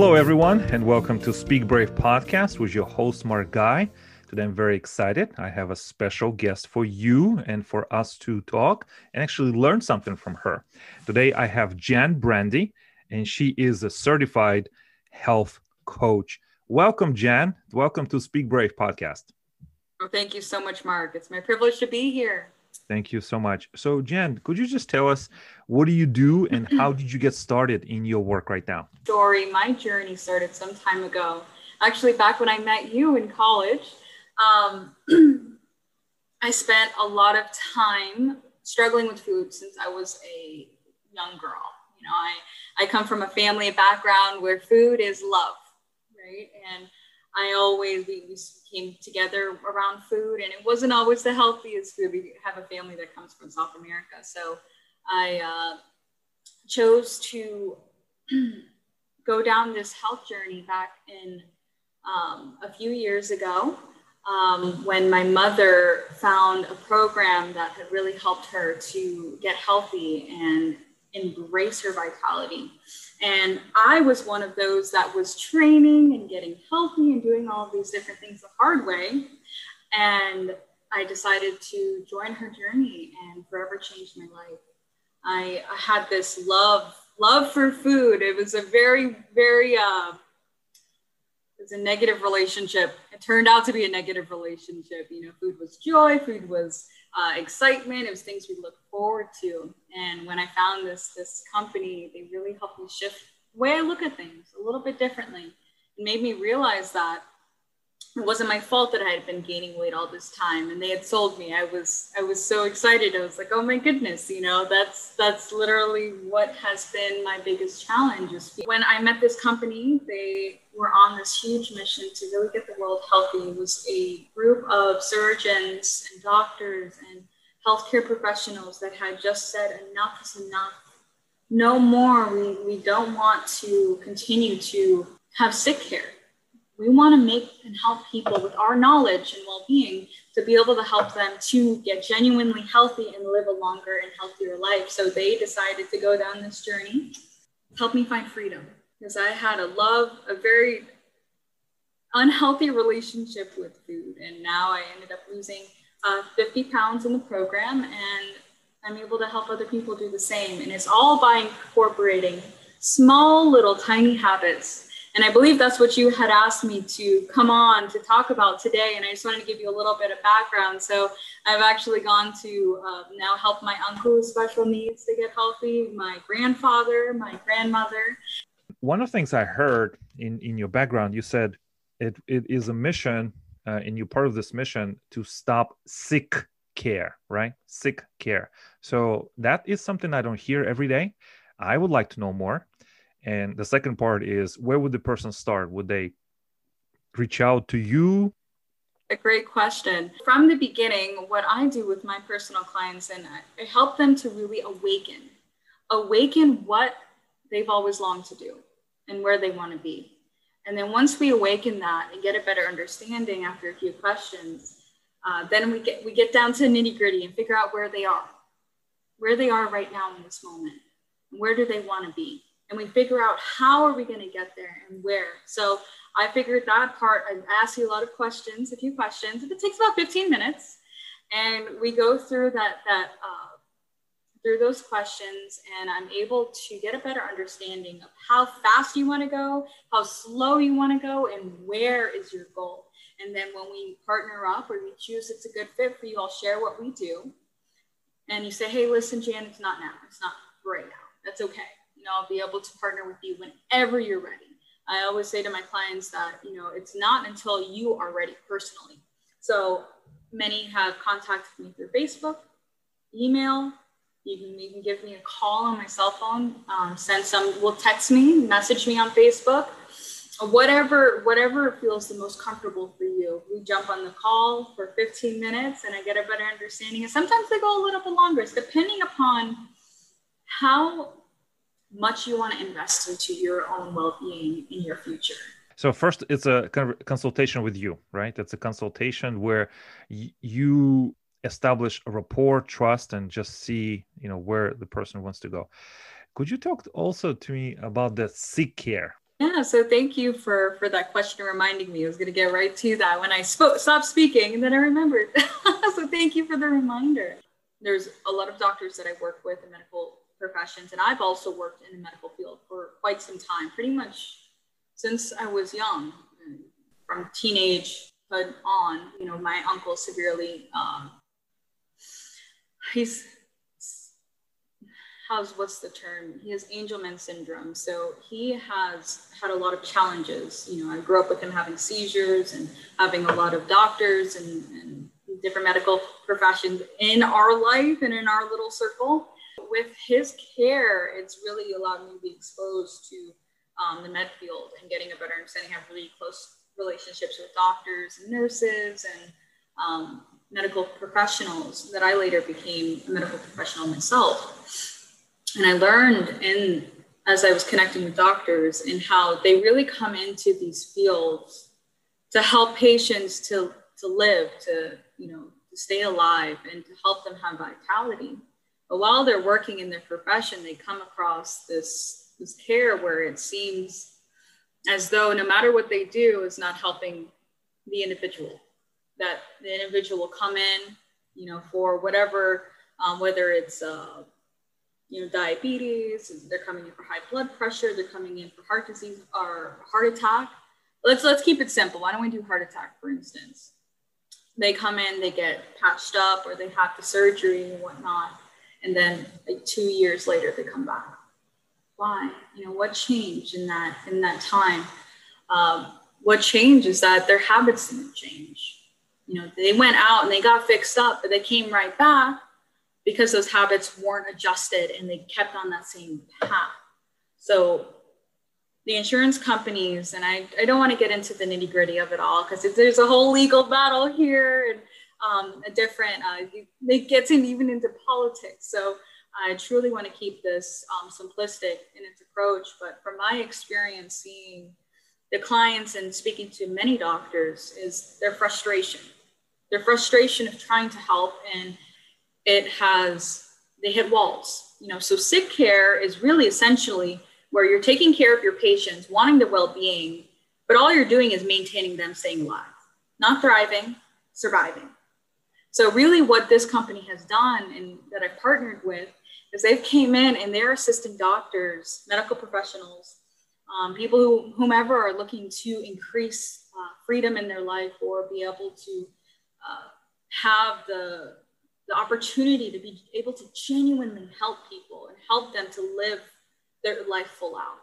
Hello, everyone, and welcome to Speak Brave podcast with your host, Mark Guy. Today, I'm very excited. I have a special guest for you and for us to talk and actually learn something from her. Today, I have Jan Brandi, and she is a certified health coach. Welcome, Jan. Welcome to Speak Brave podcast. Well, thank you so much, Mark. It's my privilege to be here. Thank you so much. So, Jen, could you just tell us what do you do and how did you get started in your work right now? Story. My journey started some time ago. Actually, back when I met you in college, um, I spent a lot of time struggling with food since I was a young girl. You know, I, I come from a family background where food is love, right? And I always, we, we came together around food and it wasn't always the healthiest food. We have a family that comes from South America. So I uh, chose to go down this health journey back in um, a few years ago um, when my mother found a program that had really helped her to get healthy and embrace her vitality. And I was one of those that was training and getting healthy and doing all of these different things the hard way. And I decided to join her journey and forever changed my life. I, I had this love, love for food. It was a very, very, uh, it was a negative relationship. It turned out to be a negative relationship. You know, food was joy, food was uh, excitement. It was things we looked forward to. And when I found this this company, they really helped me shift the way I look at things a little bit differently. It made me realize that it wasn't my fault that I had been gaining weight all this time and they had sold me. I was I was so excited. I was like, oh my goodness, you know, that's that's literally what has been my biggest challenge. Is when I met this company, they were on this huge mission to really get the world healthy. It was a group of surgeons and doctors and healthcare professionals that had just said enough is enough. No more. We, we don't want to continue to have sick care we want to make and help people with our knowledge and well-being to be able to help them to get genuinely healthy and live a longer and healthier life. So they decided to go down this journey. Help me find freedom because i had a love a very unhealthy relationship with food and now i ended up losing uh, 50 pounds in the program and i'm able to help other people do the same. And it's all by incorporating small little tiny habits and I believe that's what you had asked me to come on to talk about today. And I just wanted to give you a little bit of background. So I've actually gone to uh, now help my uncle with special needs to get healthy, my grandfather, my grandmother. One of the things I heard in, in your background, you said it, it is a mission, uh, and you're part of this mission to stop sick care, right? Sick care. So that is something I don't hear every day. I would like to know more. And the second part is where would the person start? Would they reach out to you? A great question. From the beginning, what I do with my personal clients and I help them to really awaken, awaken what they've always longed to do and where they want to be. And then once we awaken that and get a better understanding after a few questions, uh, then we get we get down to nitty gritty and figure out where they are, where they are right now in this moment, where do they want to be and we figure out how are we going to get there and where. So I figured that part. I ask you a lot of questions, a few questions. It takes about 15 minutes, and we go through that that uh, through those questions, and I'm able to get a better understanding of how fast you want to go, how slow you want to go, and where is your goal. And then when we partner up or we choose it's a good fit for you, I'll share what we do. And you say, hey, listen, Jan, it's not now. It's not right now. That's okay know, I'll be able to partner with you whenever you're ready. I always say to my clients that, you know, it's not until you are ready personally. So many have contacted me through Facebook, email. You can even give me a call on my cell phone. Um, send some, will text me, message me on Facebook, whatever, whatever feels the most comfortable for you. We jump on the call for 15 minutes and I get a better understanding. And sometimes they go a little bit longer. It's depending upon how much you want to invest into your own well-being in your future so first it's a consultation with you right it's a consultation where y- you establish a rapport trust and just see you know where the person wants to go could you talk also to me about the sick care Yeah, so thank you for for that question reminding me. I was going to get right to that when I spoke, stopped speaking, and then I remembered. so thank you for the reminder. There's a lot of doctors that I work with in medical and I've also worked in the medical field for quite some time, pretty much since I was young, from teenagehood on. You know, my uncle severely, um, he's has what's the term? He has Angelman syndrome. So he has had a lot of challenges. You know, I grew up with him having seizures and having a lot of doctors and, and different medical professions in our life and in our little circle. With his care, it's really allowed me to be exposed to um, the med field and getting a better understanding. I have really close relationships with doctors and nurses and um, medical professionals that I later became a medical professional myself and I learned in as I was connecting with doctors and how they really come into these fields to help patients to to live, to you know, to stay alive and to help them have vitality. But while they're working in their profession, they come across this this care where it seems as though no matter what they do is not helping the individual. That the individual will come in, you know, for whatever, um, whether it's uh, you know, diabetes, they're coming in for high blood pressure, they're coming in for heart disease or heart attack. Let's let's keep it simple. Why don't we do heart attack, for instance? They come in, they get patched up, or they have the surgery and whatnot, and then like two years later they come back. Why? You know, what changed in that in that time? Um, what changed is that their habits didn't change. You know, they went out and they got fixed up, but they came right back because those habits weren't adjusted and they kept on that same path. So the insurance companies, and I, I don't want to get into the nitty gritty of it all because there's a whole legal battle here and um, a different, uh, it gets in even into politics. So I truly want to keep this um, simplistic in its approach. But from my experience, seeing the clients and speaking to many doctors is their frustration, their frustration of trying to help and it has they hit walls you know so sick care is really essentially where you're taking care of your patients wanting their well-being but all you're doing is maintaining them staying alive not thriving surviving so really what this company has done and that i've partnered with is they've came in and they're assisting doctors medical professionals um, people who whomever are looking to increase uh, freedom in their life or be able to uh, have the the opportunity to be able to genuinely help people and help them to live their life full out.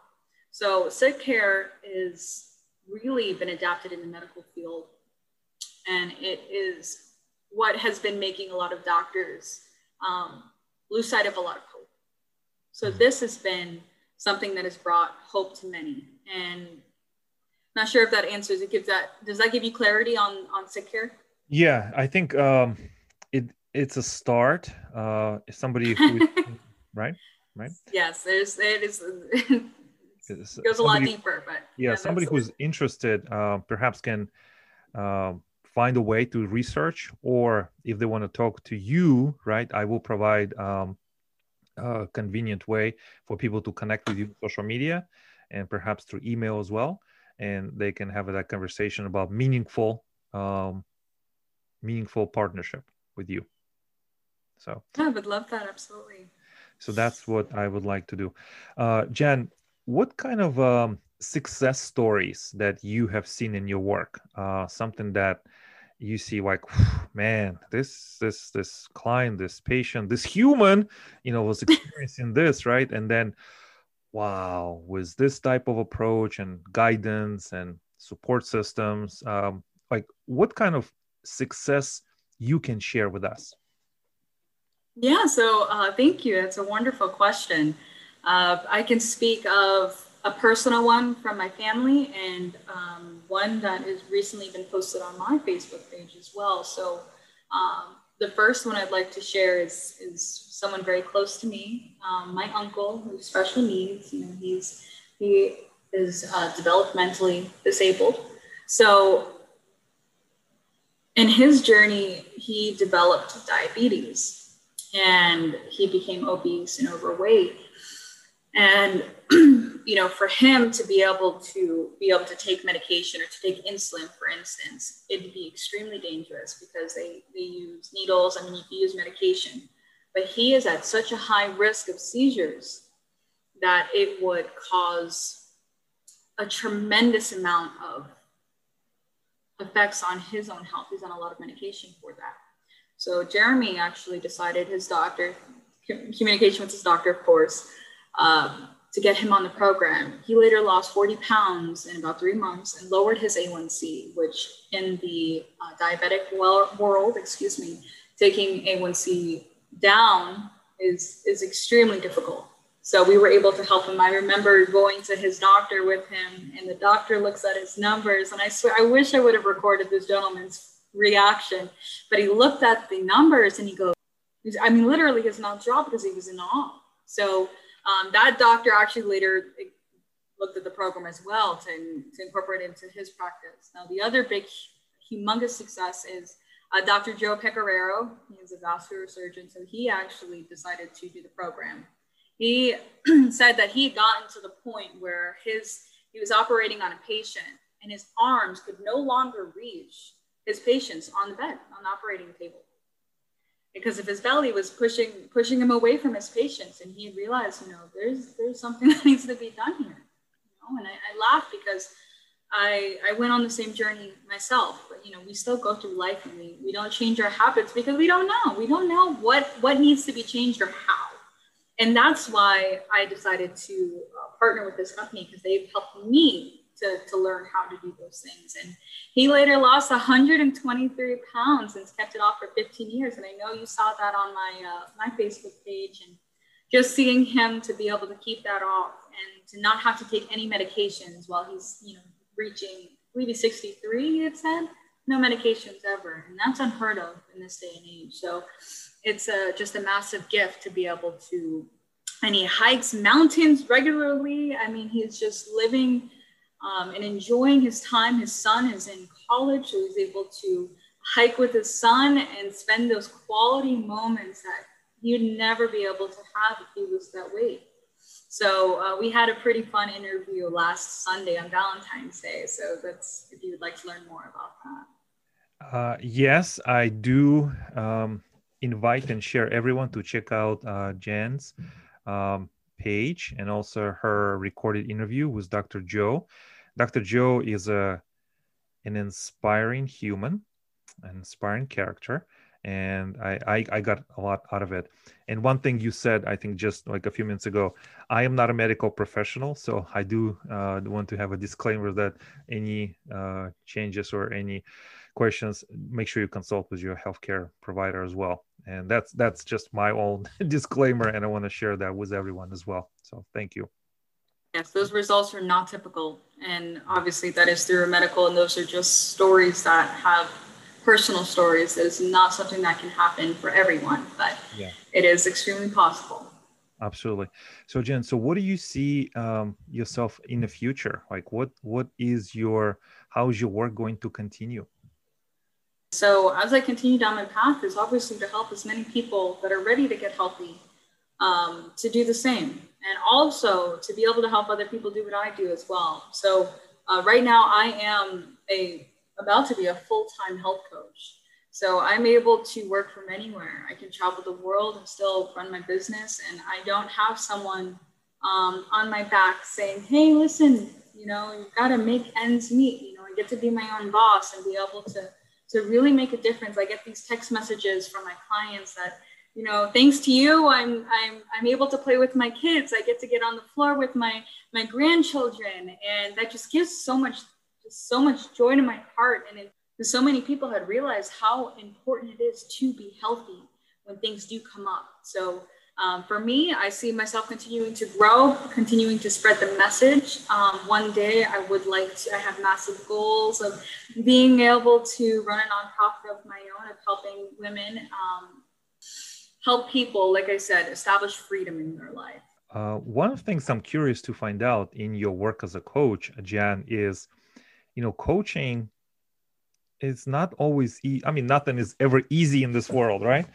So sick care is really been adapted in the medical field. And it is what has been making a lot of doctors um, lose sight of a lot of hope. So mm-hmm. this has been something that has brought hope to many. And not sure if that answers it. Gives that does that give you clarity on on sick care? Yeah, I think um, it it's a start. Uh, somebody who, right, right. Yes, there's it is. it goes a lot deeper, but yeah, somebody who's interested uh, perhaps can uh, find a way to research, or if they want to talk to you, right, I will provide um, a convenient way for people to connect with you social media and perhaps through email as well, and they can have that conversation about meaningful, um, meaningful partnership with you. So I would love that absolutely. So that's what I would like to do. Uh, Jen, what kind of um, success stories that you have seen in your work? Uh, something that you see like man this this this client this patient this human you know was experiencing this right and then wow with this type of approach and guidance and support systems um, like what kind of success you can share with us yeah, so uh, thank you. That's a wonderful question. Uh, I can speak of a personal one from my family and um, one that has recently been posted on my Facebook page as well. So um, the first one I'd like to share is, is someone very close to me, um, my uncle who's special needs. You know, he's he is uh, developmentally disabled. So in his journey, he developed diabetes and he became obese and overweight. And you know, for him to be able to be able to take medication or to take insulin, for instance, it'd be extremely dangerous because they, they use needles. I mean, you use medication, but he is at such a high risk of seizures that it would cause a tremendous amount of effects on his own health. He's on a lot of medication for that. So Jeremy actually decided his doctor, communication with his doctor, of course, um, to get him on the program. He later lost 40 pounds in about three months and lowered his A1C, which in the uh, diabetic world, excuse me, taking A1C down is, is extremely difficult. So we were able to help him. I remember going to his doctor with him, and the doctor looks at his numbers. And I swear, I wish I would have recorded this gentleman's reaction, but he looked at the numbers and he goes, I mean, literally his mouth dropped because he was in awe. So um, that doctor actually later looked at the program as well to, to incorporate it into his practice. Now, the other big, humongous success is uh, Dr. Joe Pecoraro. He's a vascular surgeon, so he actually decided to do the program he said that he had gotten to the point where his he was operating on a patient and his arms could no longer reach his patients on the bed on the operating table because if his belly was pushing pushing him away from his patients and he realized you know there's there's something that needs to be done here you know? And i, I laughed because I, I went on the same journey myself but you know we still go through life and we, we don't change our habits because we don't know. We don't know what what needs to be changed or how. And that's why I decided to uh, partner with this company because they've helped me to, to learn how to do those things. And he later lost 123 pounds and kept it off for 15 years. And I know you saw that on my uh, my Facebook page. And just seeing him to be able to keep that off and to not have to take any medications while he's you know reaching, he's 63. It said no medications ever, and that's unheard of in this day and age. So it's a, just a massive gift to be able to and he hikes mountains regularly i mean he's just living um, and enjoying his time. His son is in college so he's able to hike with his son and spend those quality moments that you'd never be able to have if he was that weight. So uh, we had a pretty fun interview last sunday on valentine's day so that's if you would like to learn more about that. Uh, yes i do um, invite and share everyone to check out uh, Jen's. Um, page and also her recorded interview with Dr. Joe. Dr. Joe is a an inspiring human, an inspiring character, and I, I, I got a lot out of it. And one thing you said, I think just like a few minutes ago, I am not a medical professional, so I do uh, want to have a disclaimer that any uh, changes or any questions, make sure you consult with your healthcare provider as well. And that's that's just my own disclaimer, and I want to share that with everyone as well. So thank you. Yes, those results are not typical, and obviously that is through a medical, and those are just stories that have personal stories. That is not something that can happen for everyone, but yeah. it is extremely possible absolutely so jen so what do you see um, yourself in the future like what what is your how is your work going to continue so as I continue down my path is obviously to help as many people that are ready to get healthy um, to do the same, and also to be able to help other people do what I do as well. So uh, right now I am a about to be a full-time health coach. So I'm able to work from anywhere. I can travel the world and still run my business, and I don't have someone um, on my back saying, "Hey, listen, you know, you've got to make ends meet." You know, I get to be my own boss and be able to to really make a difference. I get these text messages from my clients that, you know, thanks to you, I'm I'm I'm able to play with my kids. I get to get on the floor with my my grandchildren, and that just gives so much just so much joy to my heart. And it, so many people had realized how important it is to be healthy when things do come up. So um, for me, I see myself continuing to grow, continuing to spread the message. Um, one day, I would like to, I have massive goals of being able to run a nonprofit of my own, of helping women um, help people, like I said, establish freedom in their life. Uh, one of the things I'm curious to find out in your work as a coach, Jan, is, you know, coaching is not always, e- I mean, nothing is ever easy in this world, right?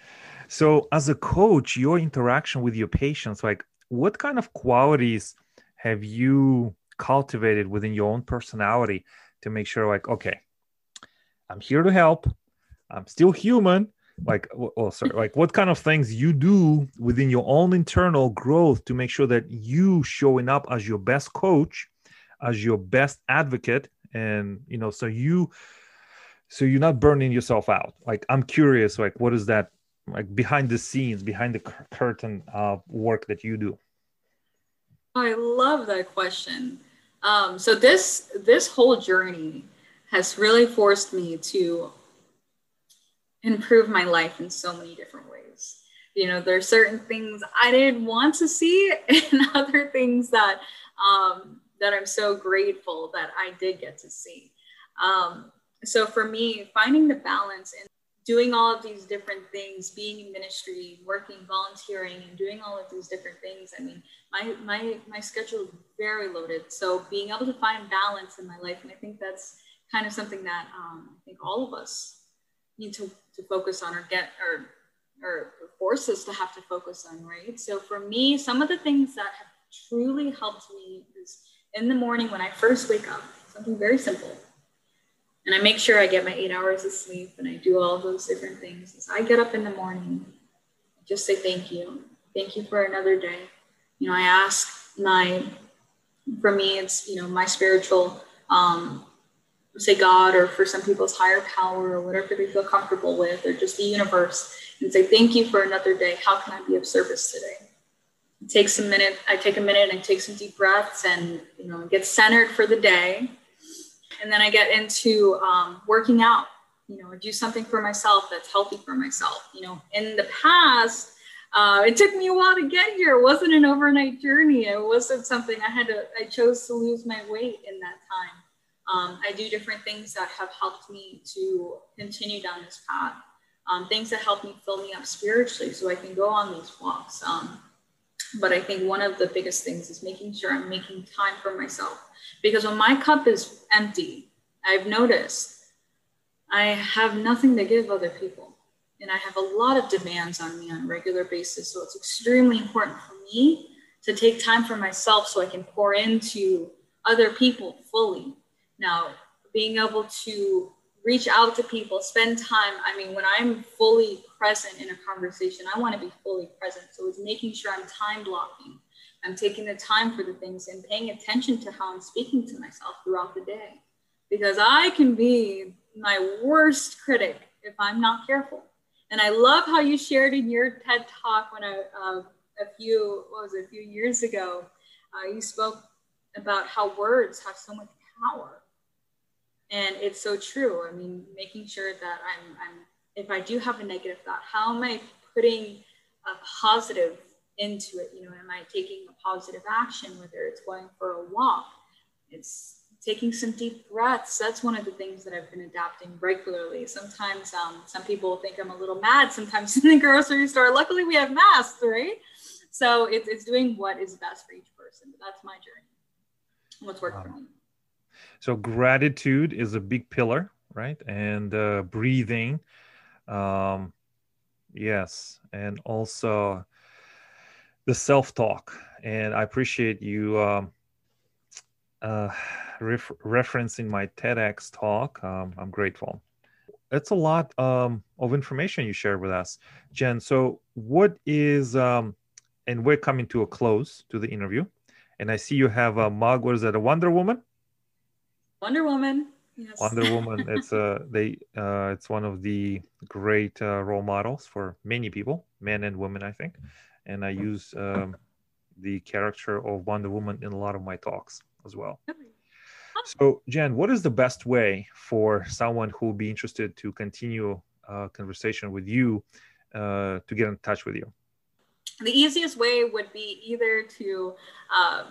So, as a coach, your interaction with your patients, like what kind of qualities have you cultivated within your own personality to make sure like okay i'm here to help i'm still human like oh sorry like what kind of things you do within your own internal growth to make sure that you showing up as your best coach as your best advocate and you know so you so you're not burning yourself out? Like i'm curious like what is that like behind the scenes behind the curtain uh, work that you do? I love that question. Um, so this this whole journey has really forced me to improve my life in so many different ways. You know there's certain things i didn't want to see and other things that um, that i'm so grateful that i did get to see. Um, so for me finding the balance and doing all of these different things being in ministry working volunteering and doing all of these different things. I mean my my my schedule is very loaded. So being able to find balance in my life and i think that's kind of something that um, i think all of us need to, to focus on or get or or force us to have to focus on right? So for me some of the things that have truly helped me is in the morning when i first wake up something very simple and I make sure I get my eight hours of sleep and I do all those different things. I get up in the morning, just say thank you. Thank you for another day. You know, I ask my, for me, it's, you know, my spiritual, um, say God, or for some people's higher power, or whatever they feel comfortable with, or just the universe, and say thank you for another day. How can I be of service today? It takes a minute. I take a minute and take some deep breaths and, you know, get centered for the day and then I get into um, working out. You know, do something for myself that's healthy for myself. You know, in the past, uh, it took me a while to get here. It wasn't an overnight journey. It wasn't something I had to. I chose to lose my weight in that time. Um, I do different things that have helped me to continue down this path. Um, things that help me fill me up spiritually, so I can go on these walks. Um, but I think one of the biggest things is making sure I'm making time for myself. Because when my cup is empty, I've noticed I have nothing to give other people. And I have a lot of demands on me on a regular basis. So it's extremely important for me to take time for myself so I can pour into other people fully. Now, being able to reach out to people, spend time. I mean, when I'm fully present in a conversation, I want to be fully present. So it's making sure I'm time blocking. I'm taking the time for the things and paying attention to how I'm speaking to myself throughout the day. Because I can be my worst critic if I'm not careful. And I love how you shared in your TED talk when I, uh, a few, what was it, a few years ago, uh, you spoke about how words have so much power and it's so true. I mean making sure that i'm i'm if i do have a negative thought how am i putting a positive into it? You know am i taking a positive action whether it's going for a walk? It's taking some deep breaths. That's one of the things that i've been adapting regularly. Sometimes um, some people think i'm a little mad. Sometimes in the grocery store luckily we have masks right? So it's, it's doing what is best for each person. But that's my journey. What's worked wow. for me so gratitude is a big pillar, right? And uh, breathing, um, yes, and also the self-talk. And I appreciate you um, uh, ref- referencing my TEDx talk. Um, I'm grateful. It's a lot um, of information you shared with us, Jen. So, what is, um, and we're coming to a close to the interview, and I see you have a mug. What is that? A Wonder Woman? Wonder Woman. Yes. Wonder Woman. It's a uh, they. Uh, it's one of the great uh, role models for many people, men and women, I think. And I use um, the character of Wonder Woman in a lot of my talks as well. So, Jen, what is the best way for someone who will be interested to continue a uh, conversation with you uh, to get in touch with you? The easiest way would be either to uh,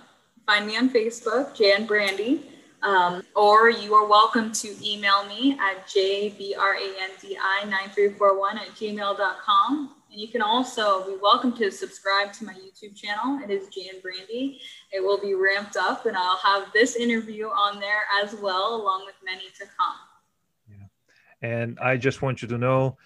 find me on Facebook, Jan Brandi, um, or you are welcome to email me at jbrandi9341 at gmail.com. And you can also be welcome to subscribe to my YouTube channel. It is Jan Brandi. It will be ramped up, and I'll have this interview on there as well, along with many to come. Yeah. And I just want you to know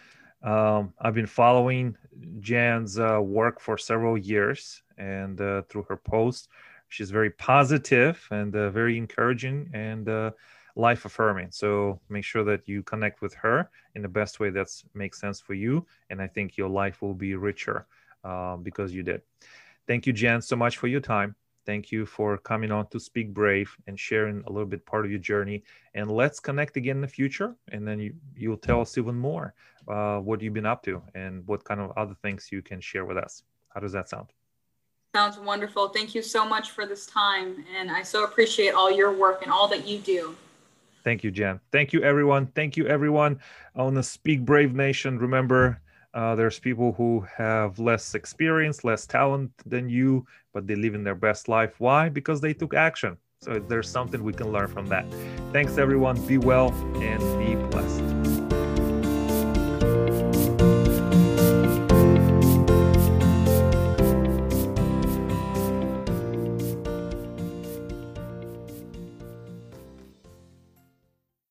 um, I've been following Jan's uh, work for several years, and uh, through her posts. She's very positive and uh, very encouraging and uh, life affirming. So make sure that you connect with her in the best way that makes sense for you. And I think your life will be richer uh, because you did. Thank you, Jen, so much for your time. Thank you for coming on to Speak Brave and sharing a little bit part of your journey. And let's connect again in the future. And then you, you'll tell us even more uh, what you've been up to and what kind of other things you can share with us. How does that sound? Sounds wonderful. Thank you so much for this time. And I so appreciate all your work and all that you do. Thank you, Jen. Thank you, everyone. Thank you, everyone on the Speak Brave Nation. Remember, uh, there's people who have less experience, less talent than you, but they live in their best life. Why? Because they took action. So there's something we can learn from that. Thanks, everyone. Be well and be